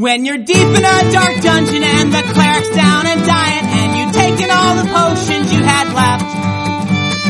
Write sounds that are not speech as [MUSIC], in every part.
When you're deep in a dark dungeon and the cleric's down and dying and you've taken all the potions you had left.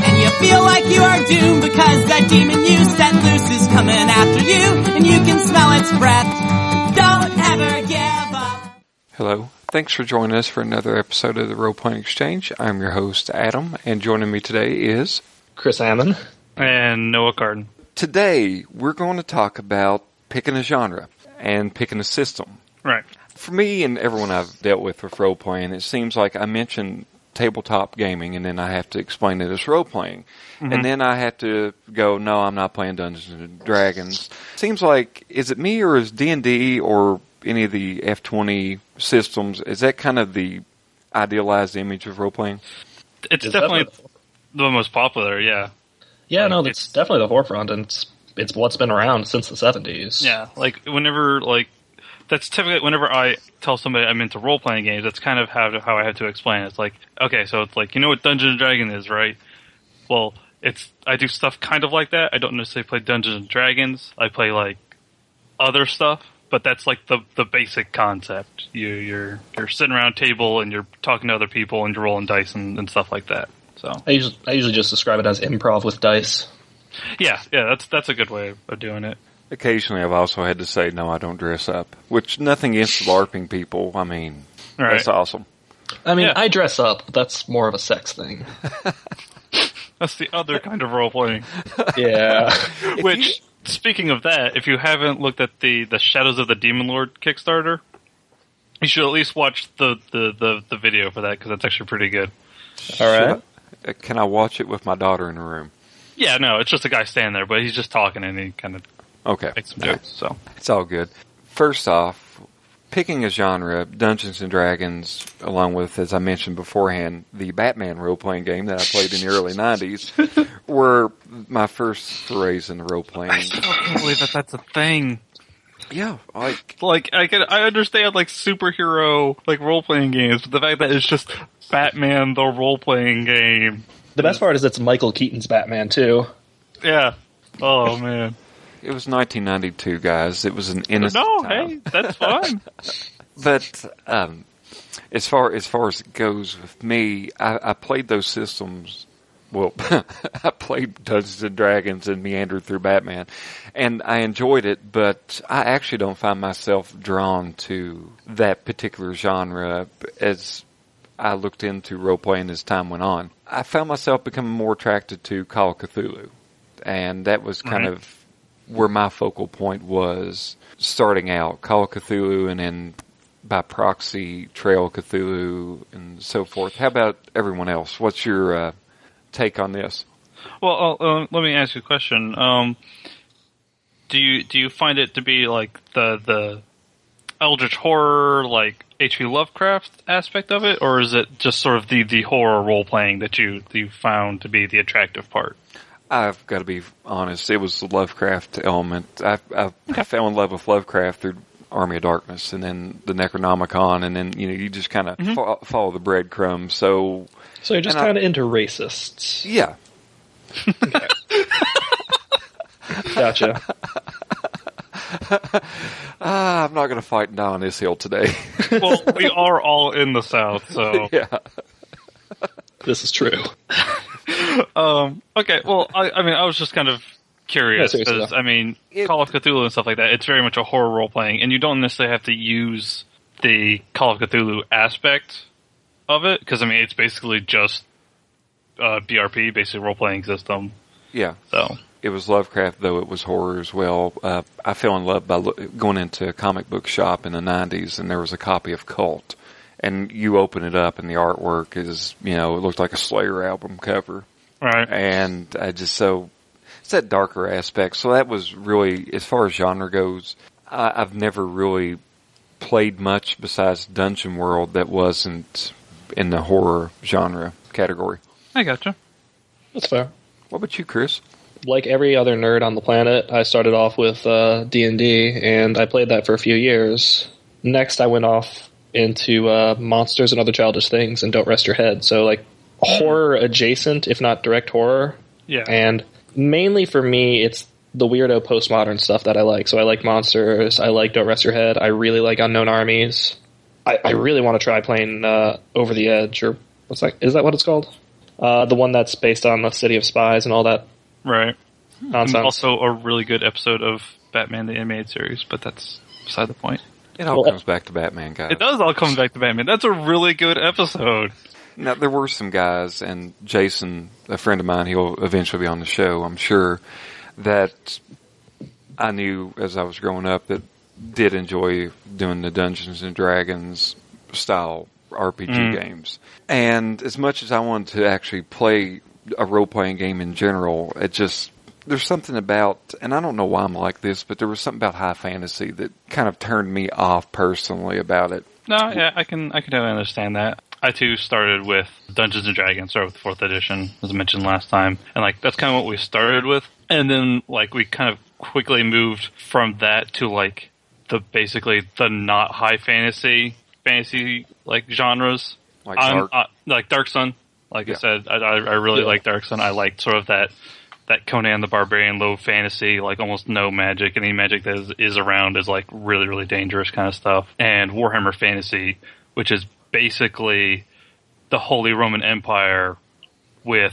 And you feel like you are doomed because that demon you set loose is coming after you and you can smell its breath. Don't ever give up. Hello. Thanks for joining us for another episode of the Role Playing Exchange. I'm your host, Adam, and joining me today is. Chris Hammond. And Noah Carden. Today, we're going to talk about picking a genre and picking a system. Right. For me and everyone I've dealt with with role playing, it seems like I mention tabletop gaming and then I have to explain it as role playing. And mm-hmm. then I have to go, no, I'm not playing Dungeons and Dragons. Seems like, is it me or is D&D or any of the D20 systems, is that kind of the idealized image of role playing? It's, It's definitely, definitely- the most popular, yeah. Yeah, Like, no, it's- it's definitely the forefront, and it's it's what's been around since the seventies. Yeah. Like, whenever, like, that's typically, whenever I tell somebody I'm into role playing games, that's kind of how, how I have to explain it. It's like, okay, so it's like, you know what Dungeons and Dragons is, right? Well, it's, I do stuff kind of like that. I don't necessarily play Dungeons and Dragons. I play, like, other stuff. But that's like the the basic concept. You you're you're sitting around a table and you're talking to other people and you're rolling dice and, and stuff like that. So I usually I usually just describe it as improv with dice. Yeah, yeah, that's that's a good way of doing it. Occasionally I've also had to say, no, I don't dress up. Which, nothing against LARPing people. I mean, Right. that's awesome. I mean, Yeah. I dress up, but that's more of a sex thing. [LAUGHS] That's the other kind of role playing. [LAUGHS] Yeah, [LAUGHS] Which, speaking of that, if you haven't looked at the the Shadows of the Demon Lord Kickstarter, you should at least watch the the the, the video for that because that's actually pretty good. all right. Uh, Can I watch it with my daughter in the room? Yeah, no, it's just a guy standing there, but he's just talking and he kind of Okay. makes some jokes. So It's all good. First off, picking a genre, Dungeons and Dragons, along with, as I mentioned beforehand, the Batman role playing game that I played in the early 90s, [LAUGHS] were my first forays in the role playing. I still can't believe that that's a thing. Yeah, like, Like I can I understand like superhero like role playing games, but the fact that it's just Batman the role playing game. The best part is it's Michael Keaton's Batman too. Yeah. Oh man. It was 1992, guys. It was an innocent No, time. hey, that's fine. [LAUGHS] But um, as far as far as it goes with me, I, I played those systems. Well, [LAUGHS] I played Dungeons and Dragons and meandered through Batman, and I enjoyed it. But I actually don't find myself drawn to that particular genre as I looked into role playing as time went on. I found myself becoming more attracted to Call of Cthulhu, and that was kind Right. of where my focal point was starting out. Call of Cthulhu, and then by proxy, Trail Cthulhu, and so forth. How about everyone else? What's your uh, take on this? Well, uh, uh, let me ask you a question. Um, do you do you find it to be like the the eldritch horror, like H.P. Lovecraft aspect of it, or is it just sort of the the horror role playing that you you found to be the attractive part? I've got to be honest. It was the Lovecraft element. I, I, I fell in love with Lovecraft through Army of Darkness, and then the Necronomicon, and then you know you just kind of fo- follow the breadcrumbs. So So you're just kind of into racists. yeah, [LAUGHS] Gotcha. [LAUGHS] ah, I'm not going to fight down on this hill today. [LAUGHS] Well, we are all in the South, so yeah, this is true. Um, okay, well, I, I mean, I was just kind of curious because though. I mean, It- Call of Cthulhu and stuff like that. It's very much a horror role playing, and you don't necessarily have to use the Call of Cthulhu aspect of it because I mean, it's basically just uh, BRP, basically role playing system. yeah. So It was Lovecraft, though it was horror as well. Uh, I fell in love by lo- going into a comic book shop in the '90s, and there was a copy of Kult, and you open it up, and the artwork is, you know, it looked like a Slayer album cover. right, and I just so it's that darker aspect. So that was really, as far as genre goes, I, I've never really played much besides Dungeon World that wasn't in the horror genre category. I gotcha. That's fair. What about you, Chris? Like every other nerd on the planet, I started off with uh, D&D, and I played that for a few years. Next, I went off into uh, monsters and other childish things, and Don't Rest Your Head. So, like, horror adjacent, if not direct horror. Yeah, And mainly for me, it's the weirdo postmodern stuff that I like. So I like Monsters. I like Don't Rest Your Head. I really like Unknown Armies. I, I really want to try playing uh, Over the Edge or what's that? Is that what it's called? Uh, the one that's based on the City of Spies and all that Right. nonsense. Also, a really good episode of Batman the Animated Series, but that's beside the point. It all Well, comes back to Batman, guys. It does all come back to Batman. That's a really good episode. Now there were some guys, and Jason, a friend of mine, he'll eventually be on the show, I'm sure, that I knew as I was growing up that did enjoy doing the Dungeons and Dragons style RPG Mm. games. And as much as I wanted to actually play a role playing game in general, it just there's something about, and I don't know why I'm like this, but there was something about high fantasy that kind of turned me off personally about it. No, yeah, I can I can totally understand that. I too started with Dungeons and Dragons, started with the fourth edition, as I mentioned last time, and like that's kind of what we started with, and then like we kind of quickly moved from that to like the basically the not high fantasy fantasy like genres, Like Dark. uh, like Dark Sun. Like Yeah. I said, I, I I really Yeah. like Dark Sun. I liked sort of that that Conan the Barbarian low fantasy, like almost no magic. Any magic that is, is around is like really, really dangerous kind of stuff. And Warhammer Fantasy, which is basically the Holy Roman Empire with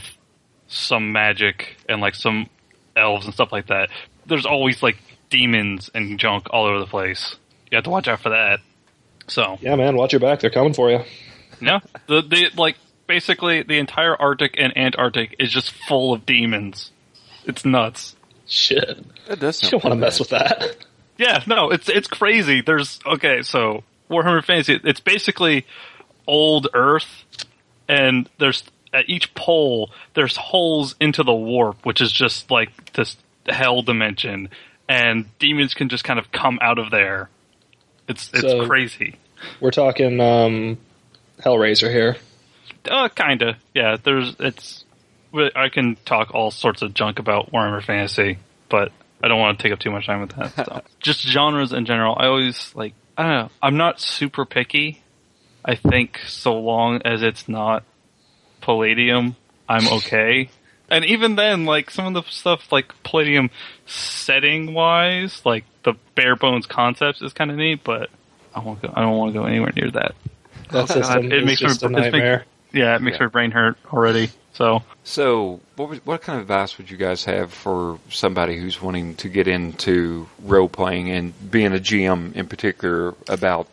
some magic and like some elves and stuff like that. There's always like demons and junk all over the place. You have to watch out for that. So yeah, man, watch your back. They're coming for you. no, the the like basically the entire Arctic and Antarctic is just full of demons. It's nuts. Shit. That does You don't want to mess with that. [LAUGHS] Yeah, no, it's it's crazy. There's okay, so Warhammer Fantasy, it's basically old Earth, and there's at each pole there's holes into the warp, which is just like this hell dimension, and demons can just kind of come out of there. It's it's So- crazy. We're talking um, Hellraiser here. Uh, kinda. Yeah, there's, it's, I can talk all sorts of junk about Warhammer Fantasy, but I don't want to take up too much time with that. So. [LAUGHS] Just genres in general. I always, like, I don't know. I'm not super picky. I think so long as it's not Palladium, I'm okay. [LAUGHS] And even then, like, some of the stuff, like, Palladium setting wise, like, the bare bones concepts is kind of neat, but I won't go, I don't want to go anywhere near that. That [LAUGHS] system it is makes me- a it's make- nightmare. Yeah, it makes Yeah. my brain hurt already. So, So, what would, what kind of advice would you guys have for somebody who's wanting to get into role playing and being a GM in particular about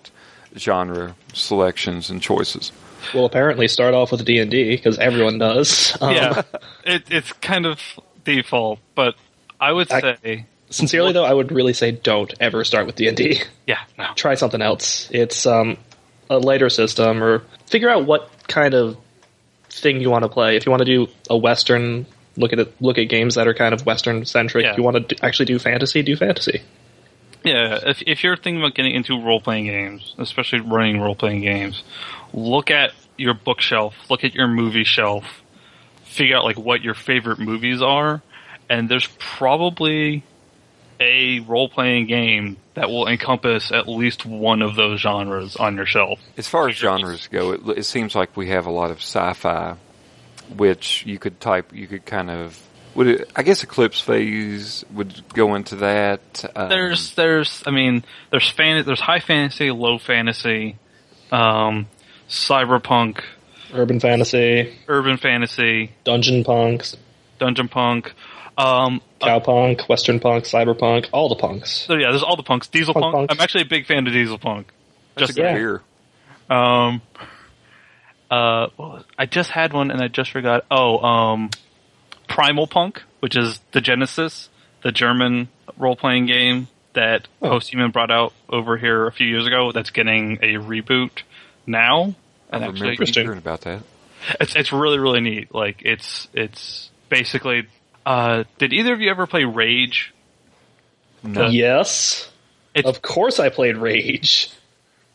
genre selections and choices? Well, apparently start off with D and D because everyone does. Um, yeah, it, it's kind of default, but I would I- say, Sincerely, though, I would really say don't ever start with D and D. yeah, no. Try something else. It's um, a lighter system, or figure out what kind of thing you want to play. If you want to do a Western, look at it. Look at games that are kind of Western centric. Yeah. You want to do, actually do fantasy, do fantasy. Yeah, if, if you're thinking about getting into role playing games, especially running role playing games, look at your bookshelf, look at your movie shelf, figure out like what your favorite movies are, and there's probably a role playing game that will encompass at least one of those genres on your shelf. As far as genres go, it, it seems like we have a lot of sci-fi, which you could type, you could kind of, would it, I guess Eclipse Phase would go into that. Um, There's there's I mean there's fan there's high fantasy, low fantasy, um, cyberpunk, Urban fantasy, urban fantasy, dungeon punks, dungeon punk. Um, cowpunk, western punk, cyberpunk, all the punks. So yeah, there's all the punks. Diesel Punk punk. I'm actually a big fan of Diesel punk. that's Just a good yeah. beer. um, uh, I just had one and I just forgot. Oh, um, Primal Punk, which is Degenesis, the German role playing game that Oh. Posthuman brought out over here a few years ago. That's getting a reboot now. I And remember actually, Interesting. hearing about that. it's it's really really neat. Like it's it's basically. Uh, did either of you ever play Rage? No. Yes, It's of course I played Rage.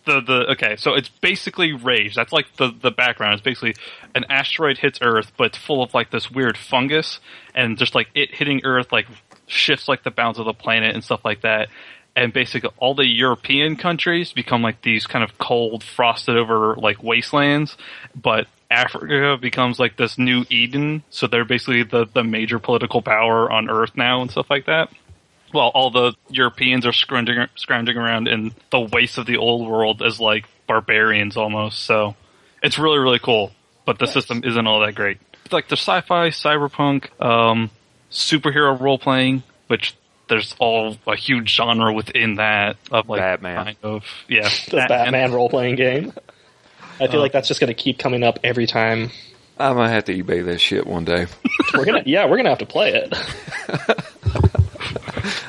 the the okay, so it's basically rage. That's like the the background. It's basically an asteroid hits Earth, but it's full of like this weird fungus, and just like it hitting Earth like shifts like the bounds of the planet and stuff like that. And basically, all the European countries become like these kind of cold, frosted over like wastelands. But Africa becomes like this new Eden, so they're basically the the major political power on Earth now and stuff like that. While all the Europeans are scrounging scrounging around in the waste of the old world as like barbarians almost. So it's really really cool, but the system isn't all that great. It's like the sci-fi, cyberpunk, um, superhero role playing, which there's all a huge genre within that of like Batman. kind of yeah, [LAUGHS] The Batman role playing game. I feel like that's just going to keep coming up every time. I'm gonna have to eBay this shit one day. [LAUGHS] We're gonna, yeah, we're gonna have to play it. [LAUGHS]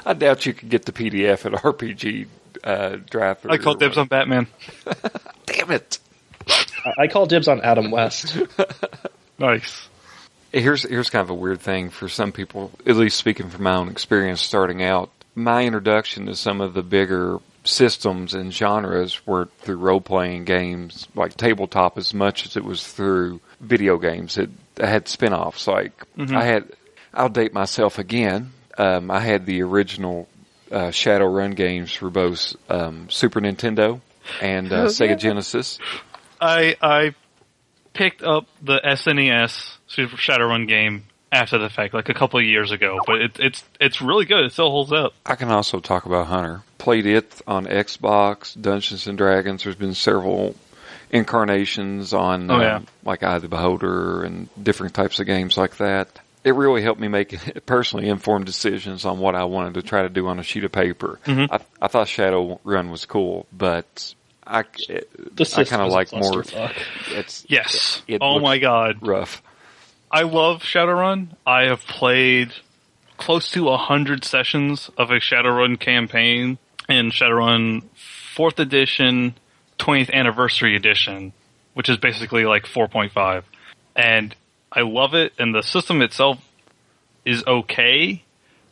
I doubt you could get the PDF at RPG uh, Draft. I call dibs on Batman. [LAUGHS] Damn it! I- I call dibs on Adam West. Nice. Here's here's kind of a weird thing for some people, at least speaking from my own experience starting out. My introduction to some of the bigger systems and genres were through role playing games, like tabletop, as much as it was through video games. It had spin offs. Like I had, I'll date myself again. Um, I had the original uh, Shadowrun games for both um, Super Nintendo and uh, Sega Genesis. I I picked up the SNES Super Shadowrun game after the fact, like a couple of years ago, but it, it's it's really good. It still holds up. I can also talk about Hunter. Played it on Xbox, Dungeons and Dragons. There's been several incarnations on, Oh, um, like Eye of the Beholder and different types of games like that. It really helped me make [LAUGHS] personally informed decisions on what I wanted to try to do on a sheet of paper. Mm-hmm. I, I thought Shadowrun was cool, but I, it, I kind of like more. clusterfuck. It's Yes. It oh my god. rough. I love Shadowrun. I have played close to a hundred sessions of a Shadowrun campaign in Shadowrun fourth edition, 20th anniversary edition, which is basically like 4.5. And I love it and the system itself is okay,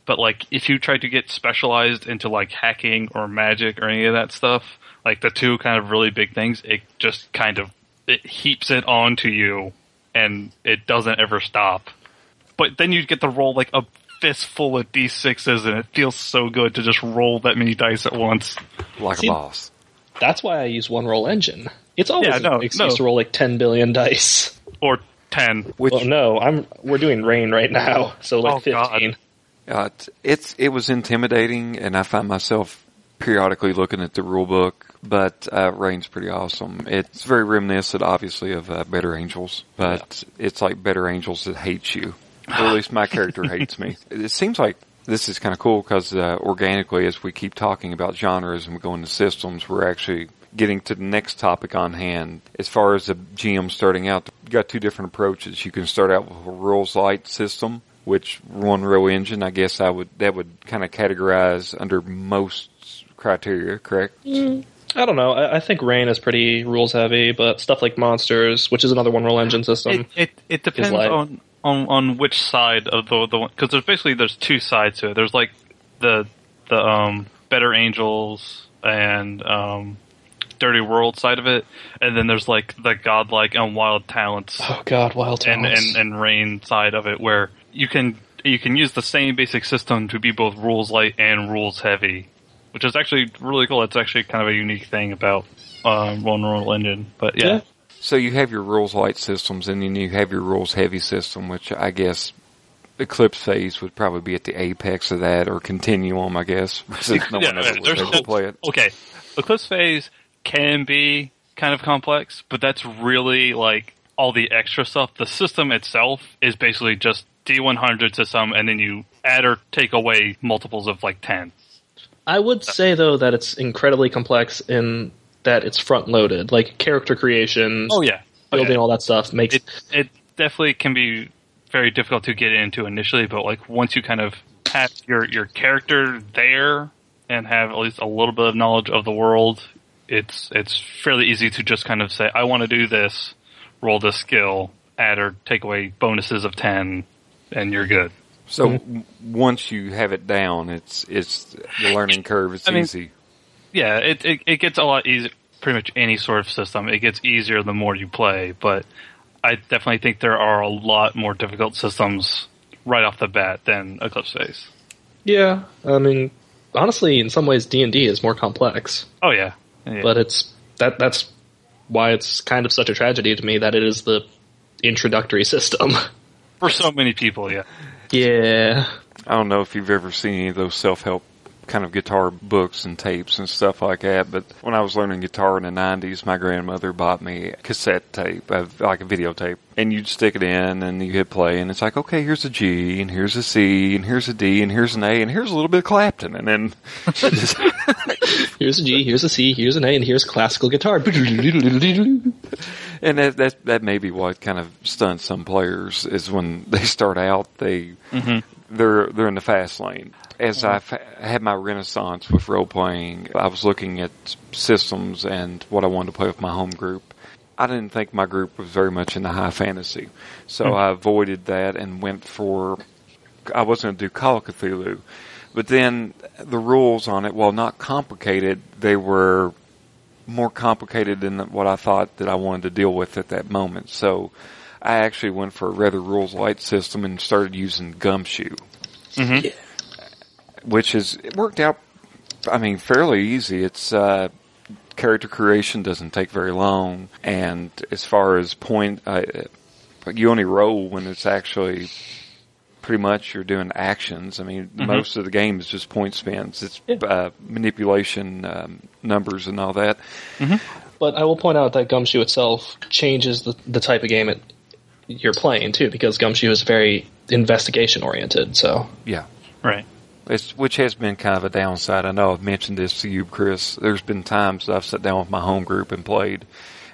but like if you try to get specialized into like hacking or magic or any of that stuff, like the two kind of really big things, it just kind of it heaps it onto you and it doesn't ever stop. But then you get to roll like a fistful of d6s and it feels so good to just roll that many dice at once. Like See- a boss. That's why I use one roll engine. It's always Yeah, no, an excuse no. to roll like ten billion dice. Or 10. Which Well, no, I'm we're doing Reign right now, so like Oh, fifteen. Uh, it's- it's it was intimidating, and I find myself periodically looking at the rule book. But uh, Reign's pretty awesome. It's very reminiscent, obviously, of uh, Better Angels, but it's like Better Angels that hates you, or at least my character [LAUGHS] hates me. It seems like this is kind of cool because uh, organically, as we keep talking about genres and we go into systems, we're actually getting to the next topic on hand. As far as the GM starting out, you got two different approaches. You can start out with a rules light system, which one roll engine, I guess I would that would kind of categorize under most criteria, correct? I don't know. I, I think Reign is pretty rules heavy, but stuff like monsters, which is another one roll engine system. It, it, it depends on, on, on which side of the, the cause there's basically, there's two sides to it. There's like the, the, um, Better Angels and, um, Dirty World side of it. And then there's like the godlike and wild talents oh God, wild and, talents. and, and Reign side of it where you can, you can use the same basic system to be both rules light and rules heavy, which is actually really cool. It's actually kind of a unique thing about, um, one roll engine, but yeah. Yeah. So you have your rules light systems, and then you have your rules heavy system, which I guess Eclipse Phase would probably be at the apex of that, or Continuum, I guess. [LAUGHS] Since no Yeah, one ever there's play it. [LAUGHS] okay, Eclipse Phase can be kind of complex, but that's really like all the extra stuff. The system itself is basically just D100 to some, and then you add or take away multiples of like 10. I would say though that it's incredibly complex in that it's front loaded, like character creation, Oh yeah, oh, building Okay. all that stuff makes It it definitely can be very difficult to get into initially, but like once you kind of have your your character there and have at least a little bit of knowledge of the world, it's it's fairly easy to just kind of say, I want to do this, roll this skill, add or take away bonuses of ten, and you're good. So Mm-hmm. once you have it down, it's it's the learning curve. It's I mean- easy. Yeah, it, it it gets a lot easier. Pretty much any sort of system, it gets easier the more you play. But I definitely think there are a lot more difficult systems right off the bat than Eclipse Phase. yeah. I mean, honestly, in some ways, D and D is more complex, Oh yeah, Yeah. but it's that that's why it's kind of such a tragedy to me that it is the introductory [LAUGHS] system. For so many people, yeah. Yeah. I don't know if you've ever seen any of those self-help kind of guitar books and tapes and stuff like that, but when I was learning guitar in the 90s, my grandmother bought me cassette tape, like a videotape, and you'd stick it in and you hit play and it's like, okay, here's a G and here's a C and here's a D and here's an A and here's a little bit of Clapton and then [LAUGHS] Here's a G, here's a C, here's an A, and here's classical guitar. [LAUGHS] And that, that that may be what kind of stunts some players is when they start out they mm-hmm. they're they're in the fast lane. As I had my renaissance with role playing, I was looking at systems and what I wanted to play with my home group. I didn't think my group was very much into high fantasy, so hmm. I avoided that and went for. I was going to do Call of Cthulhu, but then the rules on it, while not complicated, they were more complicated than what I thought that I wanted to deal with at that moment. So I actually went for a rather rules light system and started using Gumshoe, mm-hmm. Which is it worked out. I mean, fairly easy. It's uh, character creation doesn't take very long, and as far as point, uh, you only roll when it's actually pretty much you're doing actions. I mean, most of the game is just point spends. It's uh, manipulation, um, numbers, and all that. But I will point out that Gumshoe itself changes the, the type of game it, you're playing too, because Gumshoe is very investigation oriented. So Yeah. Right. It's, which has been kind of a downside. I know I've mentioned this to you, Chris. There's been times I've sat down with my home group and played,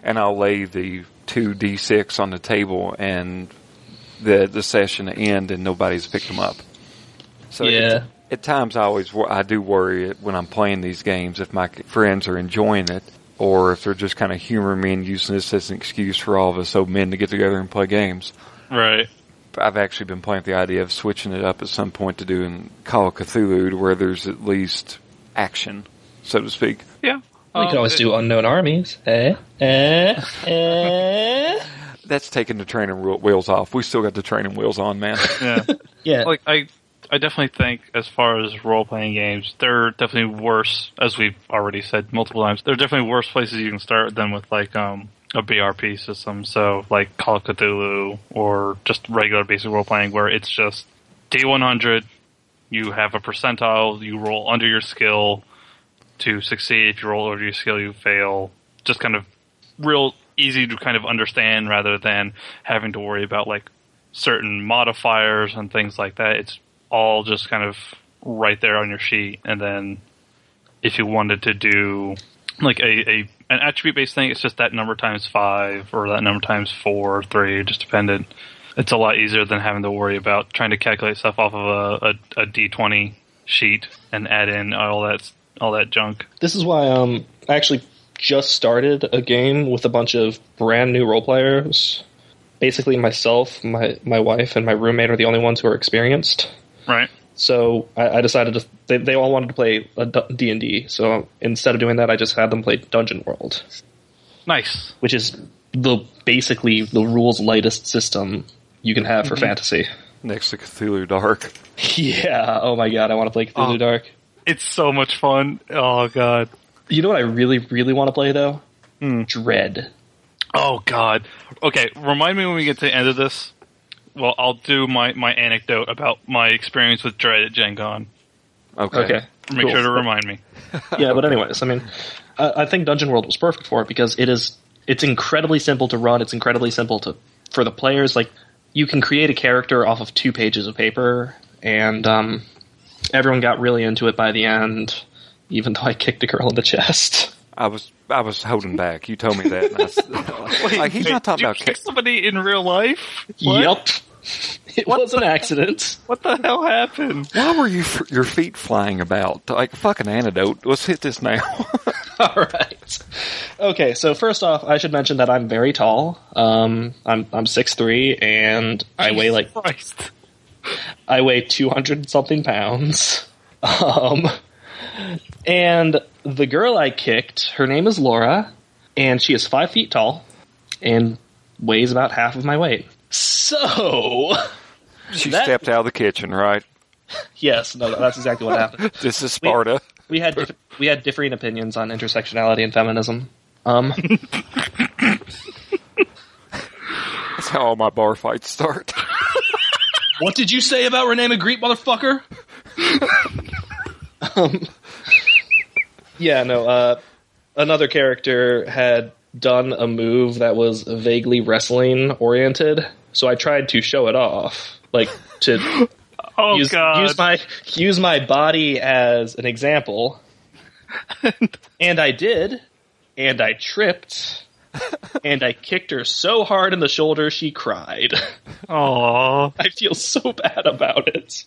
and I'll lay the two d6 on the table, and the the session end, and nobody's picked them up. So Yeah. at, at times I always wor- I do worry it when I'm playing these games if my friends are enjoying it, or if they're just kind of humoring me and using this as an excuse for all of us old men to get together and play games. Right. I've actually been playing with the idea of switching it up at some point to doing Call of Cthulhu to where there's at least action, so to speak. Yeah. we Um, can always it- do unknown armies. Eh? Eh? Eh? [LAUGHS] That's taking the training wheels off. We still got the training wheels on, man. [LAUGHS] Yeah. [LAUGHS] Yeah. like I, I definitely think as far as role playing games, they're definitely worse. As we've already said multiple times, they're definitely worse places you can start than with like um a BRP system. So like Call of Cthulhu or just regular basic role playing, where it's just D one hundred. You have a percentile. You roll under your skill to succeed. If you roll over your skill, you fail. Just kind of real easy to kind of understand rather than having to worry about like certain modifiers and things like that. It's all just kind of right there on your sheet. And then if you wanted to do like a, a an attribute based thing, it's just that number times five or that number times four or three, just dependent. It's a lot easier than having to worry about trying to calculate stuff off of a, a, a D twenty sheet and add in all that all that junk. This is why um I actually just started a game with a bunch of brand new role players. Basically, myself, my my wife, and my roommate are the only ones who are experienced. Right. So I, I decided to. They, they all wanted to play D and D, So instead of doing that, I just had them play Dungeon World, Nice. which is the basically the rules lightest system you can have for mm-hmm. fantasy. Next to Cthulhu Dark. [LAUGHS] Yeah. Oh my god, I want to play Cthulhu Oh. Dark. It's so much fun. Oh god. You know what I really, really want to play though? Hmm. Dread. Oh God. Okay, remind me when we get to the end of this. Well, I'll do my, my anecdote about my experience with Dread at Gen Con. Okay. Okay. Make Cool. sure to remind me. [LAUGHS] yeah, but anyways, I mean, I, I think Dungeon World was perfect for it because it is it's incredibly simple to run. It's incredibly simple to for the players. Like you can create a character off of two pages of paper, and um, everyone got really into it by the end. Even though I kicked a girl in the [LAUGHS] chest. I was I was holding [LAUGHS] back. You told me that. and I s- [LAUGHS] like he's not talking did you about. kick somebody in real life. What? Yep. It was an accident. [LAUGHS] What the hell happened? why were you f- your feet flying about like a fucking antidote? Let's hit this now. All right. Okay, so first off, I should mention that I'm very tall. Um, I'm I'm six three, and I weigh like Christ. I weigh 200 something pounds. Um, and the girl I kicked, her name is Laura, and she is five feet tall and weighs about half of my weight. So, [LAUGHS] she That- stepped out of the kitchen, right? yes, no, that's exactly what happened. [LAUGHS] This is Sparta. We had diff- we had differing opinions on intersectionality and feminism. Um, [LAUGHS] It's how all my bar fights start. What did you say about René Magritte, motherfucker? um, yeah, no. Uh, another character had done a move that was vaguely wrestling oriented, so I tried to show it off, like to [GASPS] Oh use, god. use my use my body as an example, [LAUGHS] and I did, and I tripped. [LAUGHS] and I kicked her so hard in the shoulder she cried. Aw. [LAUGHS] I feel so bad about it.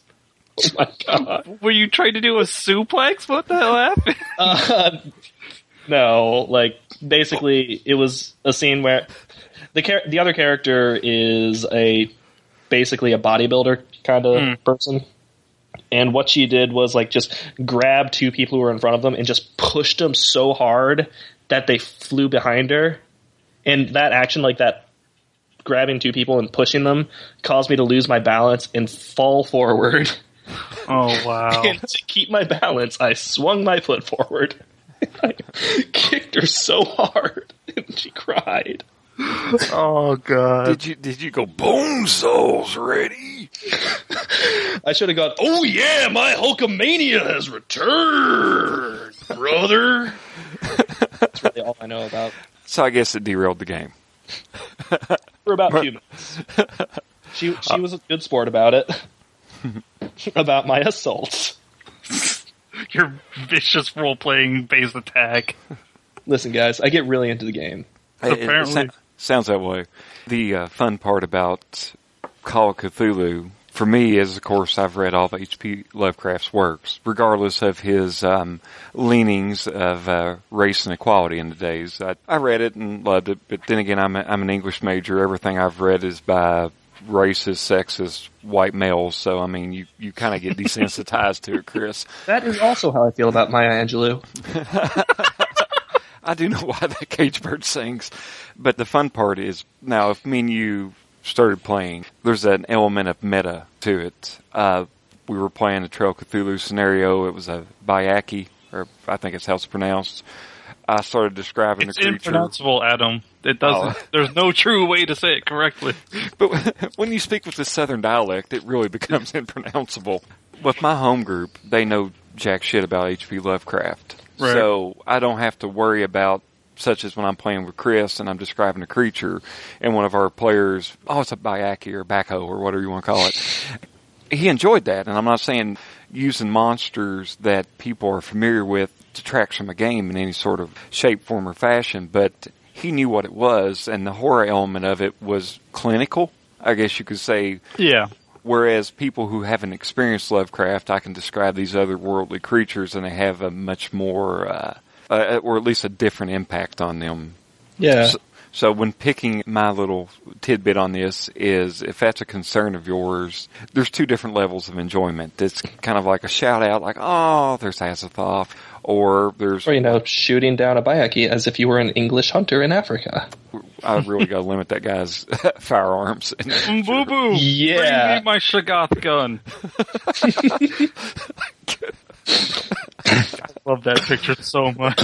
[LAUGHS] Oh my god. Were you trying to do a suplex? What the hell happened? [LAUGHS] Uh, no, like basically, it was a scene where the char- the other character is a basically a bodybuilder kind of Hmm. person, and what she did was like just grab two people who were in front of them and just pushed them so hard that they flew behind her, and that action, like that. Grabbing two people and pushing them caused me to lose my balance and fall forward. [LAUGHS] Oh wow. And [LAUGHS] to keep my balance, I swung my foot forward. [LAUGHS] I kicked her so hard, [LAUGHS] and she cried. Oh god. did you did you go bone souls ready? I should have gone, oh yeah, my Hulkamania has returned, brother. That's really all I know about. So I guess it derailed the game. For about two minutes. She, she was a good sport about it. [LAUGHS] about my assaults. [LAUGHS] Your vicious role playing based attack. Listen, guys, I get really into the game. It- it Apparently- sa- sounds that way. The uh, fun part about Call of Cthulhu, for me, is of course I've read all of H.P. Lovecraft's works, regardless of his um, leanings of uh, race and equality in the days. I, I read it and loved it, but then again, I'm, a, I'm an English major. Everything I've read is by racist, sexist, white males. So I mean, you you kind of get desensitized to it, Chris. [LAUGHS] That is also how I feel about Maya Angelou. [LAUGHS] I do know why that cage bird sings, but the fun part is now if me and you started playing, there's an element of meta to it. Uh, we were playing a Trail Cthulhu scenario. It was a Byakhee, or I think it's how it's pronounced. I started describing It's the creature, impronounceable, Adam. It doesn't. Oh. [LAUGHS] There's no true way to say it correctly. but [LAUGHS] when you speak with the Southern dialect, it really becomes [LAUGHS] impronounceable. With my home group, they know jack shit about H.P. Lovecraft, Right. so I don't have to worry about such as when I'm playing with Chris and I'm describing a creature, and one of our players, oh, it's a Byakhee or backhoe or whatever you want to call it. He enjoyed that, and I'm not saying using monsters that people are familiar with detracts from a game in any sort of shape, form, or fashion, but he knew what it was, and the horror element of it was clinical, I guess you could say. Yeah. Whereas people who haven't experienced Lovecraft, I can describe these otherworldly creatures, and they have a much more, uh, uh, or at least a different impact on them. Yeah. So, so when picking my little tidbit on this is if that's a concern of yours, there's two different levels of enjoyment. It's kind of like a shout out, like, oh, there's Azathoth, or there's, Or, you know, shooting down a byakhee as if you were an English hunter in Africa. I really got to limit that guy's [LAUGHS] firearms. Boo boo. Yeah. Bring me my Shoggoth gun. [LAUGHS] I love that picture so much.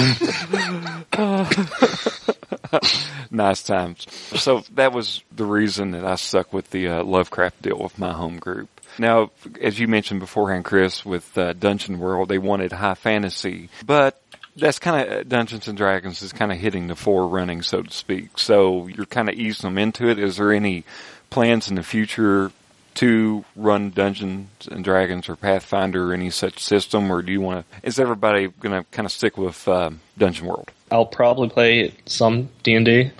[LAUGHS] nice times. So that was the reason that I stuck with the uh, Lovecraft deal with my home group. Now, as you mentioned beforehand, Chris, with uh, Dungeon World, they wanted high fantasy, but that's kind of Dungeons and Dragons is kind of hitting the forerunning, so to speak. So you're kind of easing them into it. Is there any plans in the future to run Dungeons and Dragons or Pathfinder or any such system, or do you want to? Is everybody going to kind of stick with um, Dungeon World? I'll probably play some D and D.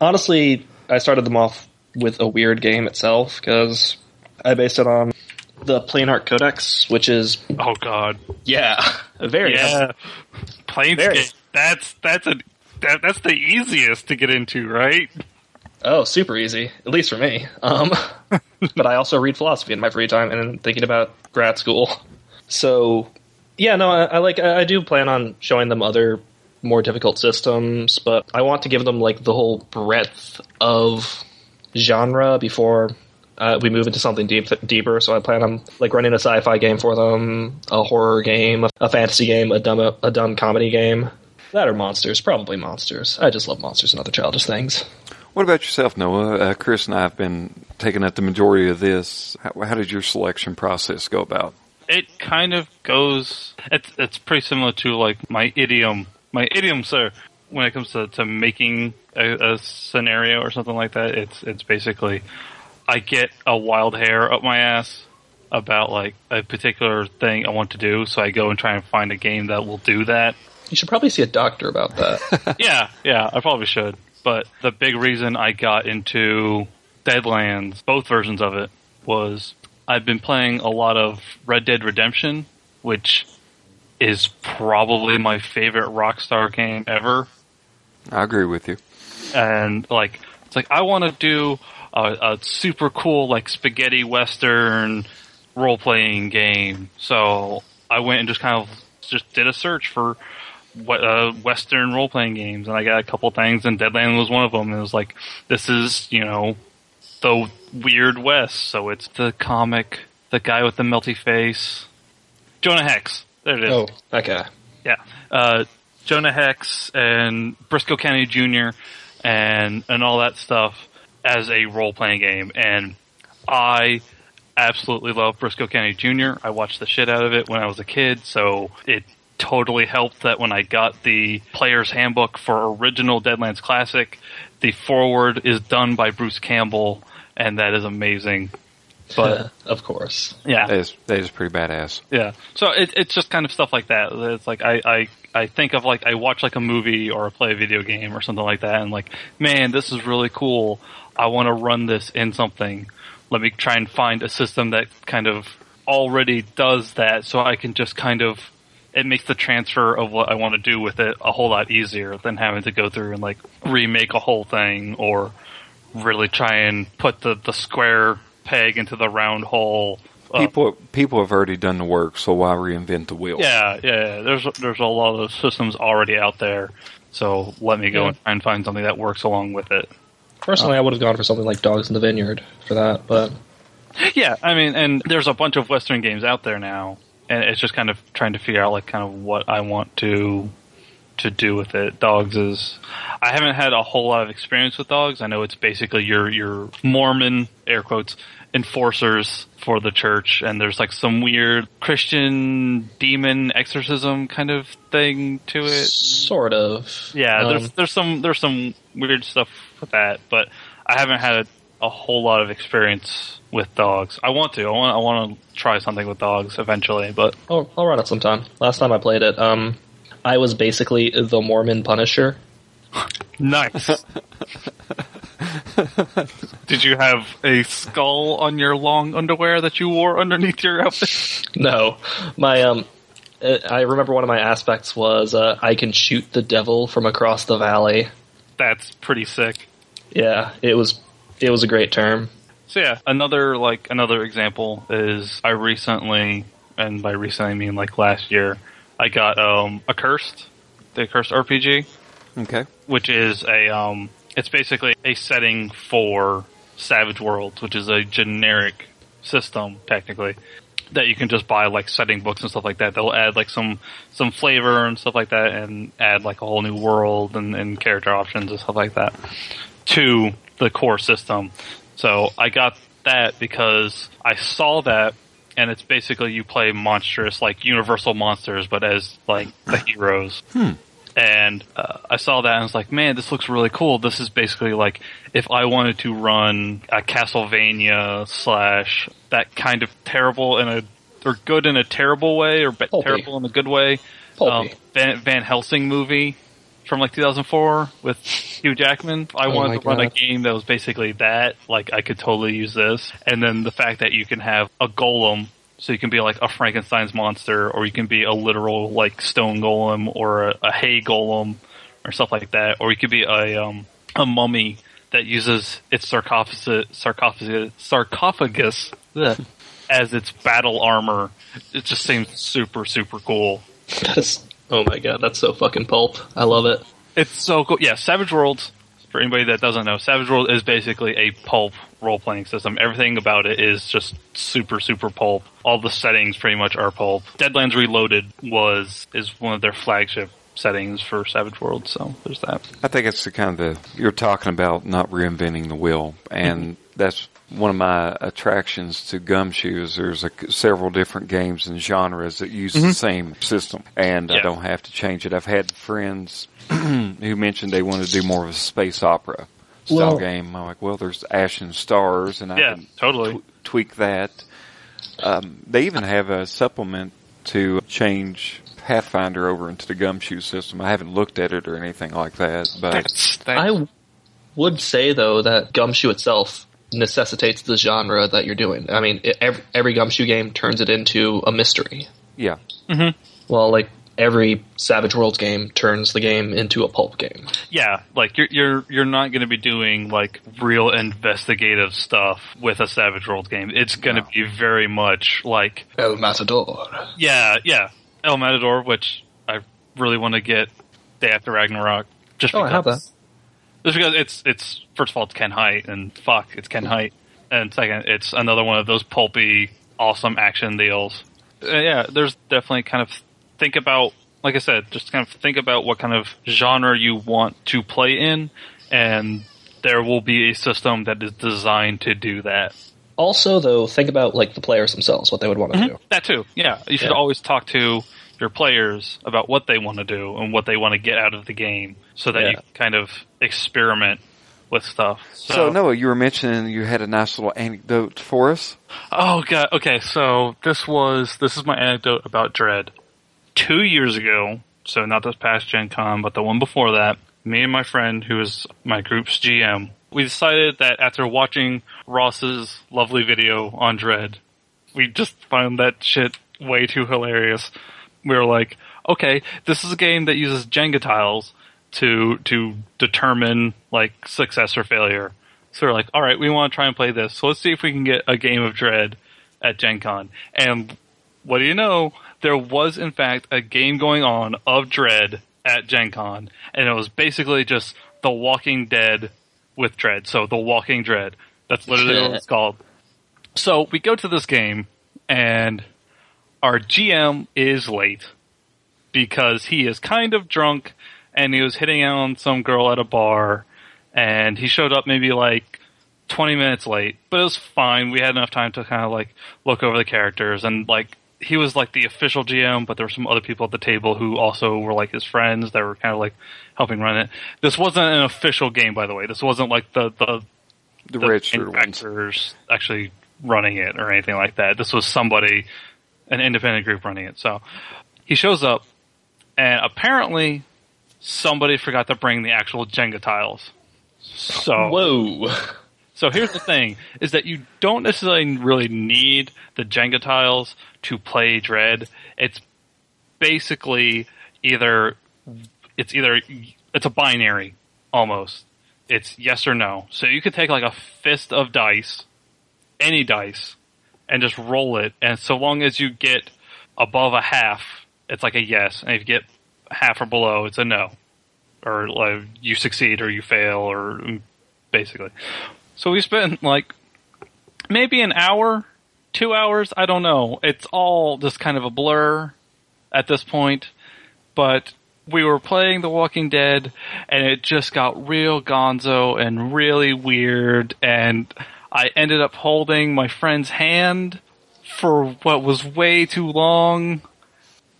Honestly, I started them off with a weird game itself because I based it on the Planarch Codex, which is Oh god. yeah, [LAUGHS] very Yeah. Very. Planescape. That's that's a that, that's the easiest to get into, right? oh super easy at least for me. Um, [LAUGHS] but I also read philosophy in my free time and I'm thinking about grad school. So yeah, no, I, I like I I do plan on showing them other more difficult systems, but I want to give them like the whole breadth of genre before uh, we move into something deep, deeper. So I plan on like running a sci-fi game for them, a horror game, a, a fantasy game, a dumb a dumb comedy game. That are monsters, probably monsters. I just love monsters and other childish things. What about yourself, Noah? Uh, Chris and I have been taking up the majority of this. How, how did your selection process go about? It kind of goes. It's it's pretty similar to like my idiom. My idiom, sir. When it comes to, to making a, a scenario or something like that, it's it's basically I get a wild hair up my ass about like a particular thing I want to do, so I go and try and find a game that will do that. You should probably see a doctor about that. [LAUGHS] yeah, yeah, I probably should. But the big reason I got into Deadlands, both versions of it, was I've been playing a lot of Red Dead Redemption, which is probably my favorite Rockstar game ever. I agree with you. And like, it's like I want to do a, a super cool like spaghetti western role playing game. So I went and just kind of just did a search for what uh, Western role playing games, and I got a couple things, and Deadland was one of them. And it was like, this is you know the weird West, so it's the comic, the guy with the melty face, Jonah Hex. There it is. oh, okay. Yeah. Uh, Jonah Hex and Brisco County Jr. and and all that stuff as a role playing game, and I absolutely love Brisco County Jr. I watched the shit out of it when I was a kid, so it totally helped that when I got the player's handbook for original Deadlands Classic, the foreword is done by Bruce Campbell, and that is amazing. But [LAUGHS] of course. yeah, That is, that is pretty badass. yeah. So it, it's just kind of stuff like that. It's like I, I, I think of like I watch like a movie or play a video game or something like that, and like, man, this is really cool. I want to run this in something. Let me try and find a system that kind of already does that, so I can just kind of it makes the transfer of what I want to do with it a whole lot easier than having to go through and like remake a whole thing or really try and put the, the square peg into the round hole. Uh, People people have already done the work, so why reinvent the wheel? yeah, yeah, yeah. There's there's a lot of systems already out there. So let me go Yeah. and try and find something that works along with it. Personally, I would have gone for something like Dogs in the Vineyard for that, but Yeah, I mean, and there's a bunch of Western games out there now, and it's just kind of trying to figure out like kind of what I want to to do with it. Dogs is I haven't had a whole lot of experience with dogs. I know it's basically your your Mormon air quotes enforcers for the church, and there's like some weird Christian demon exorcism kind of thing to it. sort of. Yeah, Um, there's there's some there's some weird stuff that, but I haven't had a, a whole lot of experience with dogs. I want to. I want I want to try something with dogs eventually, but I'll, I'll run it sometime. Last time I played it, um, I was basically the Mormon Punisher. nice. [LAUGHS] Did you have a skull on your long underwear that you wore underneath your outfit? No, my um, uh, I remember one of my aspects was uh, I can shoot the devil from across the valley. That's pretty sick. Yeah, it was it was a great term. So yeah, another like another example is I recently, and by recent I mean like last year, I got um a cursed, the cursed RPG. Okay. which is a um, it's basically a setting for Savage Worlds, which is a generic system technically that you can just buy like setting books and stuff like that. They'll add like some some flavor and stuff like that, and add like a whole new world and, and character options and stuff like that to the core system. So I got that because I saw that. And it's basically you play monstrous, like universal monsters, but as like the [CLEARS THROAT] heroes and uh, I saw that and I was like, man, this looks really cool. This is basically like if I wanted to run a Castlevania slash that kind of terrible in a or good in a terrible way or be- terrible in a good way. Um, Van, Van Helsing movie from like 2004 with Hugh Jackman. I Oh wanted to run a game that was basically that. Like I could totally use this. And then the fact that you can have a golem so you can be like a Frankenstein's monster, or you can be a literal like stone golem, or a, a hay golem, or stuff like that, or you could be a um, a mummy that uses its sarcophagus sarcophagus sarcophagus [LAUGHS] as its battle armor. It just seems super super cool. That's oh my god, that's so fucking pulp. I love it. It's so cool. Yeah, Savage Worlds. For anybody that doesn't know, Savage World is basically a pulp role playing system. Everything about it is just super, super pulp. All the settings pretty much are pulp. Deadlands Reloaded was is one of their flagship settings for Savage Worlds. So there's that. I think it's the kind of the you're talking about not reinventing the wheel, and that's one of my attractions to Gumshoes. There's a, several different games and genres that use the same system, and I don't have to change it. I've had friends [CLEARS THROAT] who mentioned they wanted to do more of a space opera style Well- game. I'm like, well, there's Ashen Stars, and I Yeah, can totally. tw- tweak that. Um, they even have a supplement to change Pathfinder over into the Gumshoe system. I haven't looked at it or anything like that, but That's, that's, I would say though that Gumshoe itself necessitates the genre that you're doing. I mean, it, every, every Gumshoe game turns it into a mystery. yeah. Mm-hmm. Well, like every Savage Worlds game turns the game into a pulp game. yeah, like you're you're you're not going to be doing like real investigative stuff with a Savage Worlds game. It's going to be very much like El Matador. yeah, yeah, El Matador, which I really want to get Day After Ragnarok. Just Oh, I have because- Just because it's it's first of all it's Ken Hite and fuck it's Ken Hite, and second it's another one of those pulpy awesome action deals. Uh, yeah, there's definitely kind of think about like I said, just kind of think about what kind of genre you want to play in, and there will be a system that is designed to do that. Also, though, think about like the players themselves, what they would want to do. That too. Yeah, you should Yeah. always talk to your players about what they want to do and what they want to get out of the game, so that you kind of experiment with stuff. So, Noah, you were mentioning you had a nice little anecdote for us. Oh god. Okay, so this was this is my anecdote about Dread. Two years ago, so not this past Gen Con, but the one before that, me and my friend, who is my group's GM, we decided that after watching Ross's lovely video on Dread, we just found that shit way too hilarious. We were like, okay, this is a game that uses Jenga tiles to to determine like success or failure. So we're like, all right, we want to try and play this. So let's see if we can get a game of Dread at Gen Con. And what do you know? There was in fact a game going on of Dread at Gen Con, and it was basically just The Walking Dead with Dread. So The Walking Dread. That's literally what it's called. So we go to this game, and our GM is late because he is kind of drunk and he was hitting on some girl at a bar and he showed up maybe like 20 minutes late, but it was fine. We had enough time to kind of like look over the characters and like he was like the official GM, but there were some other people at the table who also were like his friends that were kind of like helping run it. This wasn't an official game, by the way. This wasn't like the the, The, the registered ones. actually running it or anything like that. This was somebody, an independent group running it. So he shows up, and apparently somebody forgot to bring the actual Jenga tiles. So Whoa. so here's the thing: is that you don't necessarily really need the Jenga tiles to play Dread. It's basically either it's either it's a binary almost. It's yes or no. So you could take like a fist of dice, any dice, and just roll it. And so long as you get above a half, it's like a yes. And if you get half or below, it's a no. Or like you succeed or you fail or mm, basically. So we spent like maybe an hour, two hours, I don't know. It's all just kind of a blur at this point. But we were playing The Walking Dead and it just got real gonzo and really weird and I ended up holding my friend's hand for what was way too long.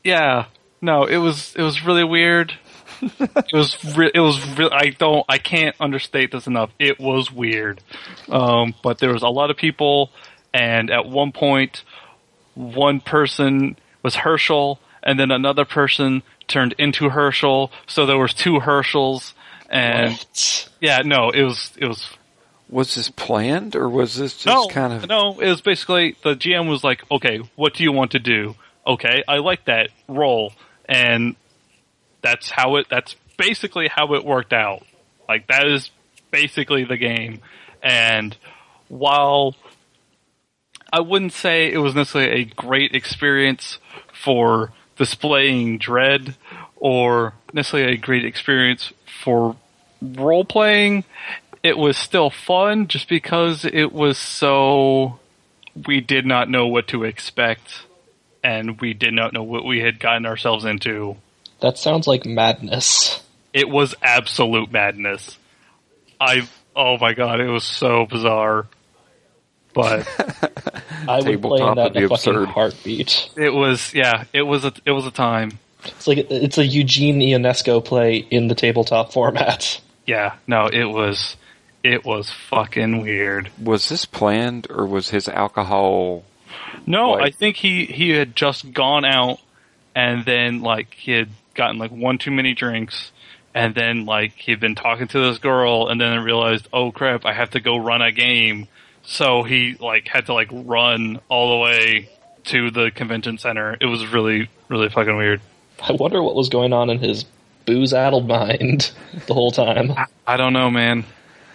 Yeah. No, it was it was really weird. [LAUGHS] it was re- it was re- I don't I can't understate this enough. It was weird. Um, but there was a lot of people and at one point one person was Hershel and then another person turned into Hershel, so there was two Hershels and yeah, no, it was it was Was this planned or was this just no, kind of no. It was basically the GM was like, "Okay, what do you want to do? Okay, I like that role and that's how it. That's basically how it worked out. Like that is basically the game. And while I wouldn't say it was necessarily a great experience for displaying dread or necessarily a great experience for role playing, it was still fun just because it was so we did not know what to expect and we did not know what we had gotten ourselves into That sounds like madness. It was absolute madness. I oh my god, it was so bizarre. But [LAUGHS] I would play in Tabletop that in a fucking absurd. heartbeat. it was yeah, it was a it was a time. It's like it's a Eugene Ionesco play in the tabletop format. Yeah, no, it was it was fucking weird. Was this planned or was his alcohol? No, Like- I think he he had just gone out and then like he had gotten like one too many drinks and then like he'd been talking to this girl and then realized, "Oh crap, I have to go run a game." So he like had to like run all the way to the convention center. It was really really fucking weird. I wonder what was going on in his booze-addled [LAUGHS] mind the whole time. I don't know, man.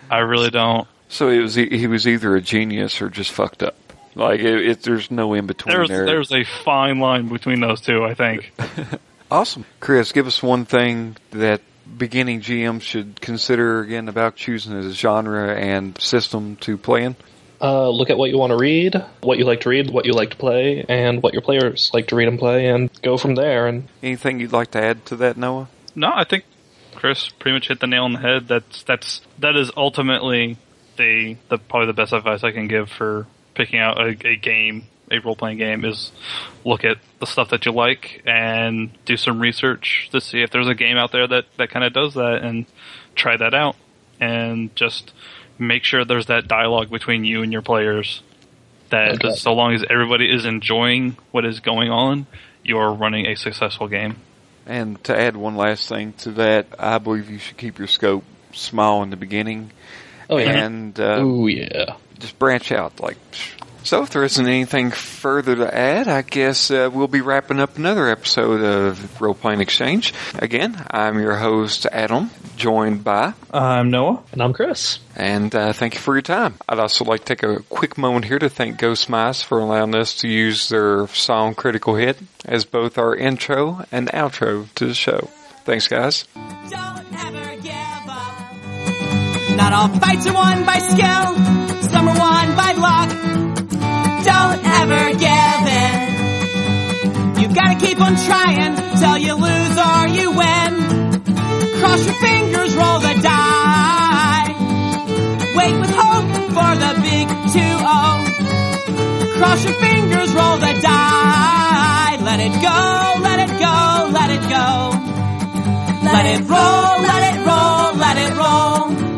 I really don't. So it was he he was either a genius or just fucked up. Like it, it there's no in between There's there. there's a fine line between those two, I think. [LAUGHS] Awesome, Chris. Give us one thing that beginning GMs should consider again about choosing a genre and system to play in. Uh, look at what you want to read, what you like to read, what you like to play, and what your players like to read and play, and go from there. And Anything you'd like to add to that, Noah? No, I think Chris pretty much hit the nail on the head. That's that's that is ultimately the the probably the best advice I can give for picking out a, a game, a role playing game, is look at the stuff that you like and do some research to see if there's a game out there that that kind of does that and try that out and just make sure there's that dialogue between you and your players. That Okay. so long as everybody is enjoying what is going on, you're running a successful game. And to add one last thing to that, I believe you should keep your scope small in the beginning oh yeah, and uh, ooh yeah. Just branch out. Like, so if there isn't anything further to add, I guess uh, we'll be wrapping up another episode of Role Playing Exchange. Again, I'm your host Adam, joined by, I'm Noah. And I'm Chris. and uh, thank you for your time. I'd also like to take a quick moment here to thank Ghostmice for allowing us to use their song "Critical Hit" as both our intro and outro to the show. Thanks, guys. Don't ever give up. Not all fights are won by skill. Are won by luck. Don't ever give in. You gotta keep on trying till you lose or you win. Cross your fingers, roll the die. Wait with hope for the big 2-0. Cross your fingers, roll the die. Let it go, let it go, let it go. Let it roll, let it roll, let it roll.